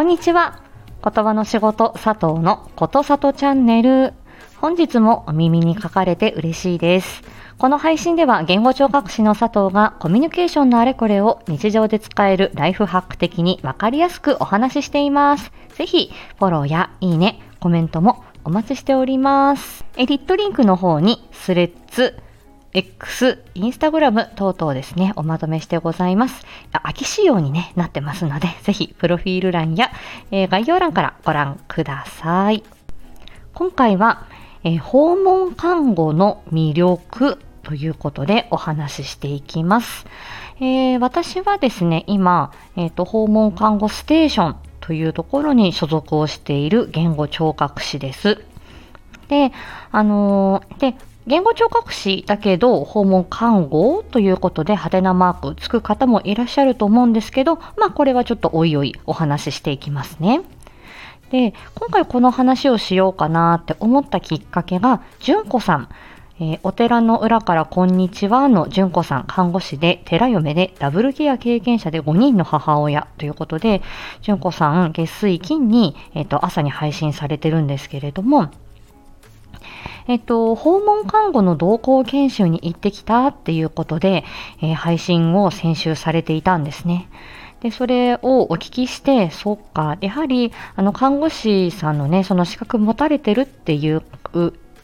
こんにちは。言葉の仕事佐藤のことさとチャンネル。本日もお耳に書かれて嬉しいです。この配信では言語聴覚士の佐藤がコミュニケーションのあれこれを日常で使えるライフハック的にわかりやすくお話ししています。ぜひフォローやいいね、コメントもお待ちしております。エディットリンクの方にスレッズ、X、インスタグラム等々ですね、おまとめしてございます。秋仕様に、ね、なってますので、ぜひプロフィール欄や、えー、概要欄からご覧ください。今回は、えー、訪問看護の魅力ということでお話ししていきます。えー、私はですね、今、えーと、訪問看護ステーションというところに所属をしている言語聴覚士です。で、あのー、で、言語聴覚士だけど訪問看護ということで派手なマークつく方もいらっしゃると思うんですけど、まあこれはちょっとおいおいお話ししていきますね。で、今回この話をしようかなって思ったきっかけが、純子さん。えー、お寺の裏からこんにちはの純子さん、看護師で、寺嫁で、ダブルケア経験者で5人の母親ということで、純子さん、月水金に、え、ー、と、朝に配信されてるんですけれども、えっと、訪問看護の同行研修に行ってきたっていうことで、えー、配信を先週されていたんですね。で、それをお聞きして、そっか、やはり、あの、看護師さんのね、その資格持たれてるっていう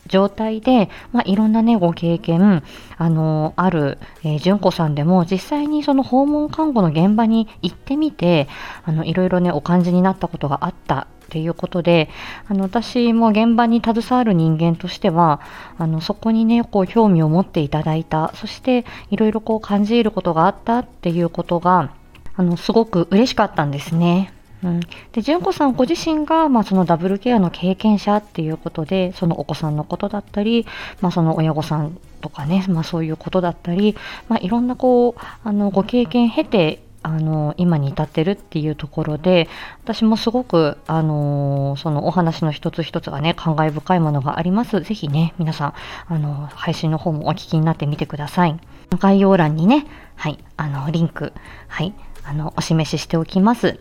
状態で、まあ、いろんなね、ご経験、あの、ある、えー、純子さんでも、実際にその訪問看護の現場に行ってみて、あの、いろいろね、お感じになったことがあったっていうことで、あの、私も現場に携わる人間としては、あの、そこにね、こう、興味を持っていただいた、そして、いろいろこう、感じることがあったっていうことが、あの、すごく嬉しかったんですね。うん、で純子さんご自身が、まあ、そのダブルケアの経験者っていうことでそのお子さんのことだったり、まあ、その親御さんとかね、まあ、そういうことだったり、まあ、いろんなこうあのご経験経てあの今に至ってるっていうところで私もすごくあのそのお話の一つ一つがね感慨深いものがあります。ぜひね皆さんあの配信の方もお聞きになってみてください。概要欄にねはいあのリンクはいあのお示ししておきます。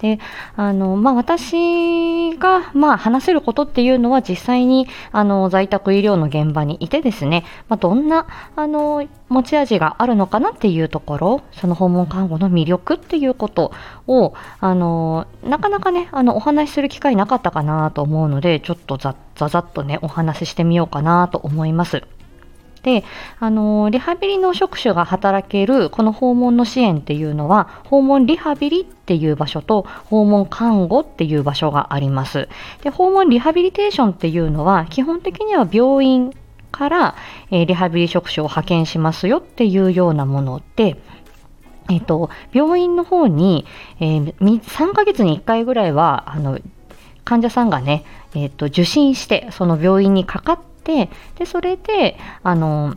で、あの、まあ、私が、まあ、話せることっていうのは実際に、あの、在宅医療の現場にいてですね、まあ、どんな、あの、持ち味があるのかなっていうところ、その訪問看護の魅力っていうことを、あの、なかなかね、あの、お話しする機会なかったかなと思うので、ちょっとざざざっとね、お話ししてみようかなと思います。で、あの、リハビリの職種が働けるこの訪問の支援っていうのは、訪問リハビリっていう場所と訪問看護っていう場所があります。で、訪問リハビリテーションっていうのは、基本的には病院から、え、リハビリ職種を派遣しますよっていうようなもので、えっ、と、病院の方に、えー、3ヶ月に1回ぐらいは、あの、患者さんがね、えっ、と、受診して、その病院にかかってでそれであの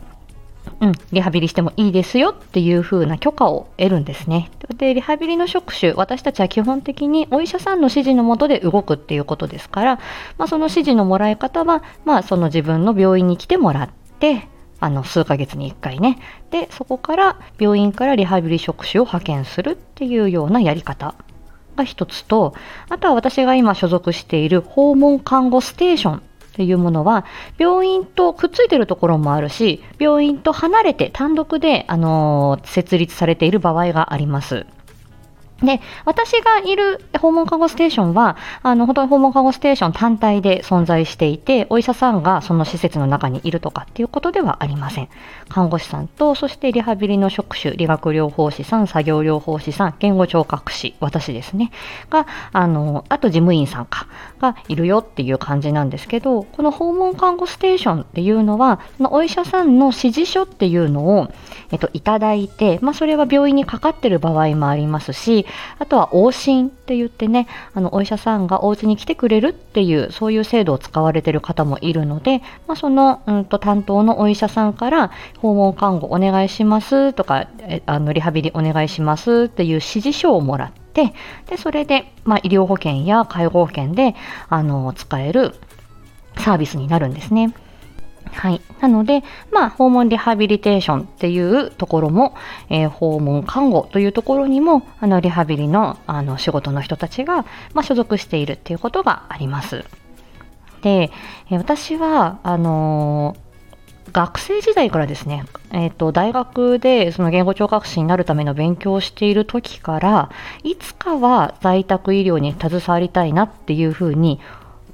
うん、リハビリしてもいいですよっていう風な許可を得るんですね。で、リハビリの職種、私たちは基本的にお医者さんの指示のもとで動くっていうことですから、まあ、その指示のもらい方は、まあ、その自分の病院に来てもらって、あの、数ヶ月に1回ね。で、そこから病院からリハビリ職種を派遣するっていうようなやり方が一つと、あとは私が今所属している訪問看護ステーションというものは、病院とくっついてるところもあるし、病院と離れて単独で、あの、設立されている場合があります。で、私がいる訪問看護ステーションは、あの、本当に訪問看護ステーション単体で存在していて、お医者さんがその施設の中にいるとかっていうことではありません。看護師さんと、そしてリハビリの職種、理学療法士さん、作業療法士さん、言語聴覚士、私ですね、が、あの、あと事務員さんか、がいるよっていう感じなんですけど、この訪問看護ステーションっていうのは、そのお医者さんの指示書っていうのを、えっと、いただいて、まあ、それは病院にかかってる場合もありますし、あとは往診って言ってね、あの、お医者さんがお家に来てくれるっていう、そういう制度を使われてる方もいるので、まあ、その、うんと、担当のお医者さんから、訪問看護お願いしますとか、あの、リハビリお願いしますっていう指示書をもらって、で、それで、まあ、医療保険や介護保険で、あの、使えるサービスになるんですね。はい。なので、まあ、訪問リハビリテーションっていうところも、えー、訪問看護というところにも、あの、リハビリの、あの、仕事の人たちが、まあ、所属しているっていうことがあります。で、えー、私は、あのー学生時代からですね、えっ、ー、と、大学でその言語聴覚士になるための勉強をしている時から、いつかは在宅医療に携わりたいなっていうふうに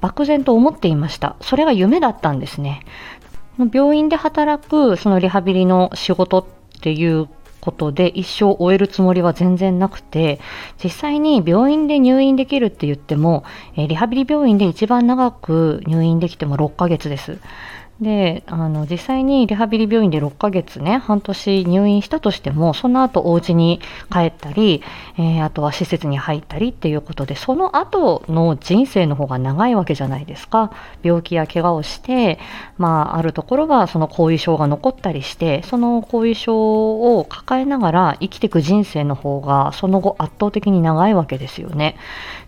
漠然と思っていました。それが夢だったんですね。病院で働くそのリハビリの仕事っていうことで一生終えるつもりは全然なくて実際に病院で入院できるって言ってもリハビリ病院で一番長く入院できても6ヶ月です。であの実際にリハビリ病院で6ヶ月ね半年入院したとしてもその後お家に帰ったり、えー、あとは施設に入ったりっていうことでその後の人生の方が長いわけじゃないですか。病気や怪我をして、まあ、あるところはその後遺症が残ったりしてその後遺症を抱えながら生きていく人生の方がその後圧倒的に長いわけですよね。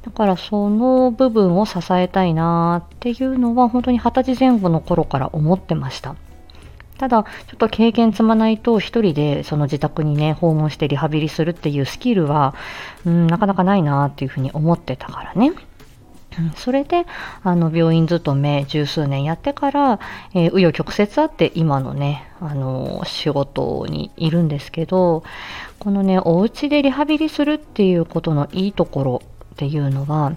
だからその部分を支えたいなっていうのは本当に二十歳前後の頃から思ってました。ただ、ちょっと経験積まないと一人でその自宅にね、訪問してリハビリするっていうスキルは、うん、なかなかないなっていうふうに思ってたからね。それで、あの、病院勤め十数年やってから、えー、紆余曲折あって今のね、あの、仕事にいるんですけど、このね、お家でリハビリするっていうことのいいところっていうのは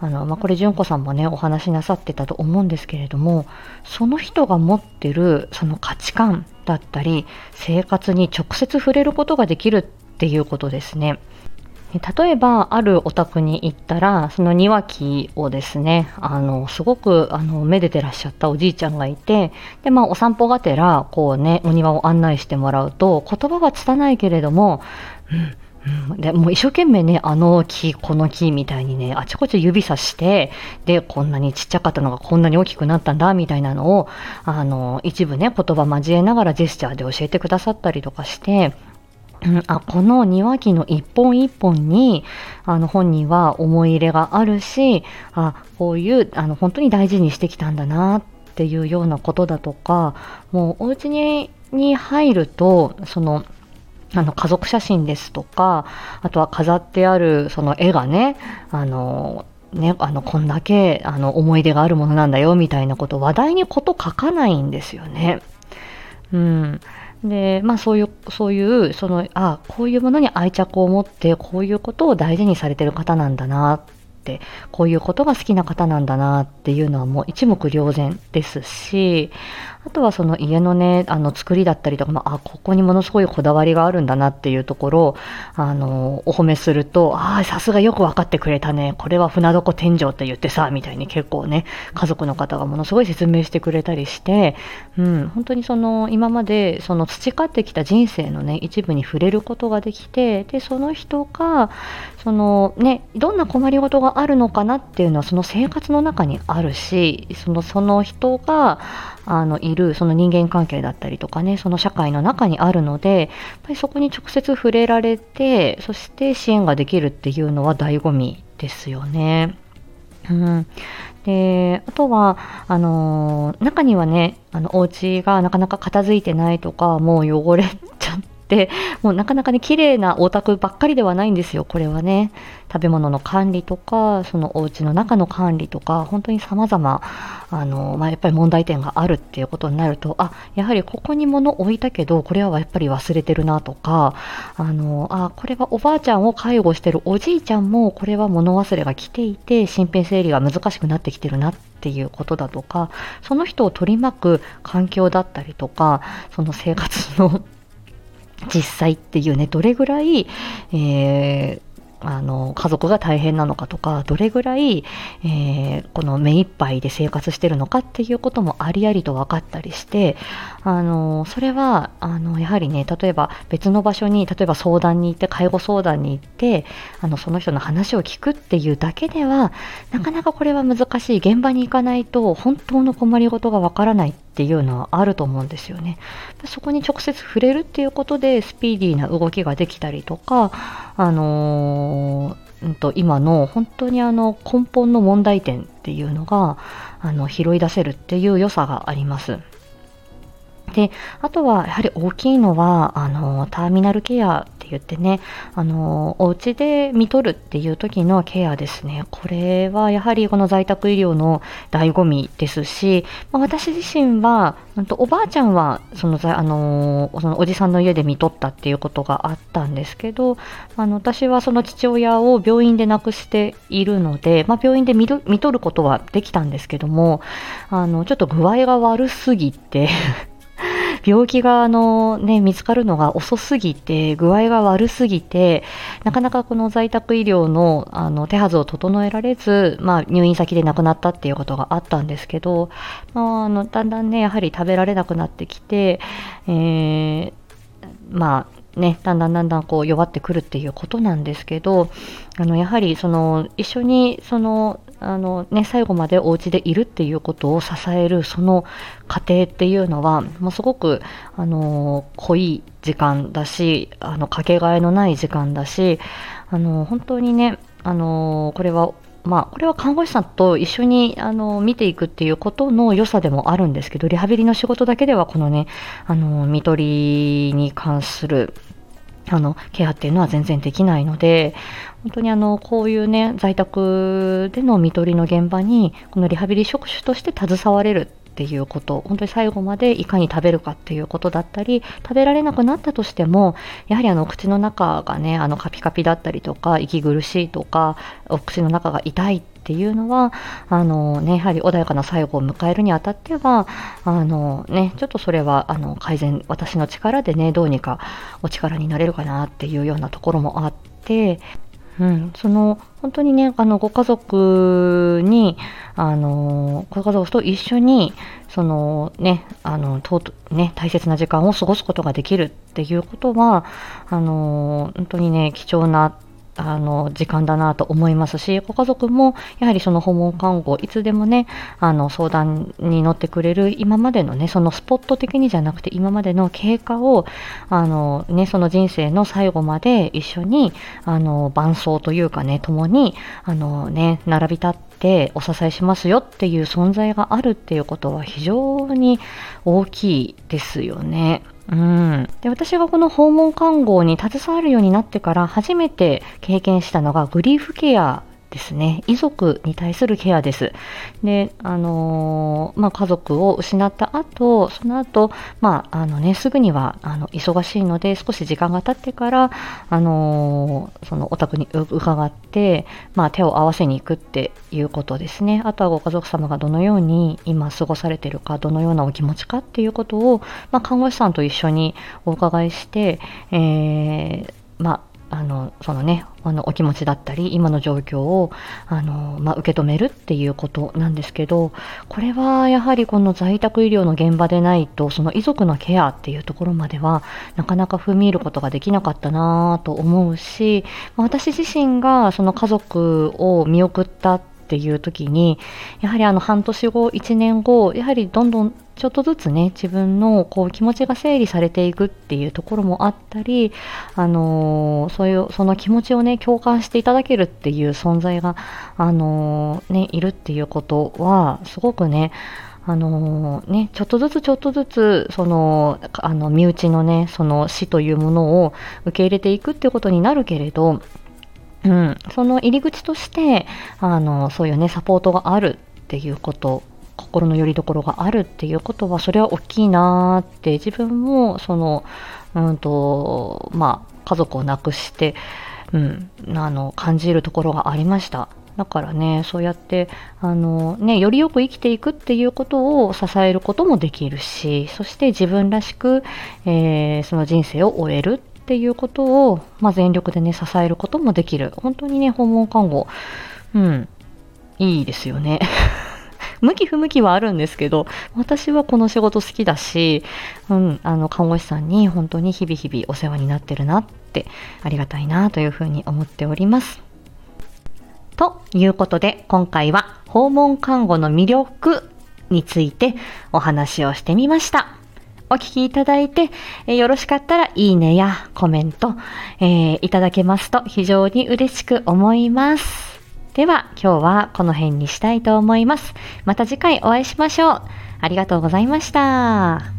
あの、まあ、これ純子さんもねお話しなさってたと思うんですけれどもその人が持ってるその価値観だったり生活に直接触れることができるっていうことですね。例えばあるお宅に行ったらその庭木をですねあのすごくあのめでてらっしゃったおじいちゃんがいてで、まあ、お散歩がてらこうねお庭を案内してもらうと言葉は拙いけれども、うん、でもう一生懸命ね、あの木、この木みたいにね、あちこち指さして、で、こんなにちっちゃかったのがこんなに大きくなったんだ、みたいなのを、あの、一部ね、言葉交えながらジェスチャーで教えてくださったりとかして、うん、あこの庭木の一本一本にあの本人は思い入れがあるしあこういうあの本当に大事にしてきたんだなっていうようなことだとかもうお家にに入るとそのあの家族写真ですとか、あとは飾ってあるその絵がね、あの、ね、あの、こんだけ、あの、思い出があるものなんだよ、みたいなこと、話題にこと書かないんですよね。うん。で、まあそういう、そういう、その、あ、こういうものに愛着を持って、こういうことを大事にされてる方なんだな、ってこういうことが好きな方なんだなっていうのはもう一目瞭然ですしあとはその家のね、あの作りだったりとか、まあ、ここにものすごいこだわりがあるんだなっていうところを、あの、お褒めすると、ああ、さすがよく分かってくれたね。これは船床天井って言ってさ、みたいに結構ね、家族の方がものすごい説明してくれたりして、うん、本当にその、今までその培ってきた人生のね、一部に触れることができて、で、その人が、そのね、どんな困りごとがあるのかなっていうのは、その生活の中にあるし、その、その人が、あのいるその人間関係だったりとかねその社会の中にあるのでやっぱりそこに直接触れられてそして支援ができるっていうのは醍醐味ですよね。うん、であとはあの、中にはねあのお家がなかなか片付いてないとかもう汚れちゃって、もうなかなかね、綺麗なお宅ばっかりではないんですよ、これはね。食べ物の管理とか、そのお家の中の管理とか、本当に様々、あの、まあ、やっぱり問題点があるっていうことになると、あ、やはりここに物置いたけど、これはやっぱり忘れてるなとか、あの、あ、これはおばあちゃんを介護してるおじいちゃんも、これは物忘れが来ていて、身辺整理が難しくなってきてるなっていうことだとか、その人を取り巻く環境だったりとか、その生活の実際っていうね、どれぐらい、えー、あの家族が大変なのかとかどれぐらい、えー、この目いっぱいで生活してるのかっていうこともありありと分かったりしてあのそれはあのやはりね例えば別の場所に例えば相談に行って介護相談に行ってあのその人の話を聞くっていうだけではなかなかこれは難しい。現場に行かないと本当の困りごとが分からないていうのはあると思うんですよね。そこに直接触れるっていうことでスピーディーな動きができたりとか、あのー、うんと今の本当にあの根本の問題点っていうのがあの拾い出せるっていう良さがあります。で、あとはやはり大きいのは、あの、ターミナルケアって言ってね、あの、お家で見とるっていう時のケアですね。これはやはりこの在宅医療の醍醐味ですし、まあ、私自身は、おばあちゃんは、その、あの、そのおじさんの家で見とったっていうことがあったんですけど、あの、私はその父親を病院で亡くしているので、まあ、病院で見見とることはできたんですけども、あの、ちょっと具合が悪すぎて 病気があの、ね、見つかるのが遅すぎて、具合が悪すぎて、なかなかこの在宅医療のあの手はずを整えられず、まあ、入院先で亡くなったっていうことがあったんですけど、まあ、あのだんだんね、やはり食べられなくなってきて、えー、まあ、ね、だんだんだんだんこう弱ってくるっていうことなんですけど、あのやはりその一緒にそのあの、ね、最後までお家でいるっていうことを支えるその過程っていうのはもうすごくあの濃い時間だしあのかけがえのない時間だしあの本当にねあのこれはまあ、これは看護師さんと一緒にあの見ていくっていうことの良さでもあるんですけど、リハビリの仕事だけではこのね、あの、見取りに関するあの、ケアっていうのは全然できないので、本当にあの、こういうね、在宅での看取りの現場に、このリハビリ職種として携われるっていうこと、本当に最後までいかに食べるかっていうことだったり、食べられなくなったとしても、やはりあの、口の中がね、あの、カピカピだったりとか、息苦しいとか、お口の中が痛いってていうのは、あのね、やはり穏やかな最後を迎えるにあたっては、あのね、ちょっとそれは、あの、改善、私の力でね、どうにかお力になれるかなっていうようなところもあって、うん、その本当にねあのご家族にあのご家族と一緒にそのねあのとね大切な時間を過ごすことができるっていうことはあの本当にね貴重なあの時間だなと思いますし、ご家族もやはりその訪問看護、いつでもね、あの相談に乗ってくれる今までのね、そのスポット的にじゃなくて今までの経過を、あのね、その人生の最後まで一緒に、あの伴走というかね、共に、あのね、並び立ってお支えしますよっていう存在があるっていうことは非常に大きいですよね。うん、で私がこの訪問看護に携わるようになってから初めて経験したのがグリーフケアですね。遺族に対するケアです。で、あのー、まあ、家族を失った後、その後、まあ、あのね、すぐには、あの、忙しいので、少し時間が経ってから、あのー、そのお宅に伺って、まあ、手を合わせに行くっていうことですね。あとはご家族様がどのように今過ごされてるか、どのようなお気持ちかっていうことを、まあ、看護師さんと一緒にお伺いして、えー、まあ、のそのねあのお気持ちだったり今の状況をあの、まあ、受け止めるっていうことなんですけどこれはやはりこの在宅医療の現場でないとその遺族のケアっていうところまではなかなか踏み入ることができなかったなと思うし私自身がその家族を見送ったていう時にやはりあの半年後1年後やはりどんどんちょっとずつね自分のこう気持ちが整理されていくっていうところもあったり、あのー、そういうその気持ちをね共感していただけるっていう存在が、あのー、ね、いるっていうことはすごくねあのー、ね、ちょっとずつちょっとずつ、その、あの、身内のね、その死というものを受け入れていくっていうことになるけれど、うん、その入り口としてあのそういうねサポートがあるっていうこと心の拠り所があるっていうことはそれは大きいなって自分もそのうんとまあ家族を亡くして、うん、あの感じるところがありました。だからね、そうやって、あのね、よりよく生きていくっていうことを支えることもできるし、そして自分らしく、えー、その人生を終えるってっていうことを、まあ、全力でね、支えることもできる。本当にね、訪問看護、うん、いいですよね。向き不向きはあるんですけど、私はこの仕事好きだし、うん、あの、看護師さんに本当に日々日々お世話になってるなって、ありがたいなというふうに思っております。ということで、今回は訪問看護の魅力についてお話をしてみました。お聞きいただいて、え、よろしかったらいいねやコメント、えー、いただけますと非常に嬉しく思います。では今日はこの辺にしたいと思います。また次回お会いしましょう。ありがとうございました。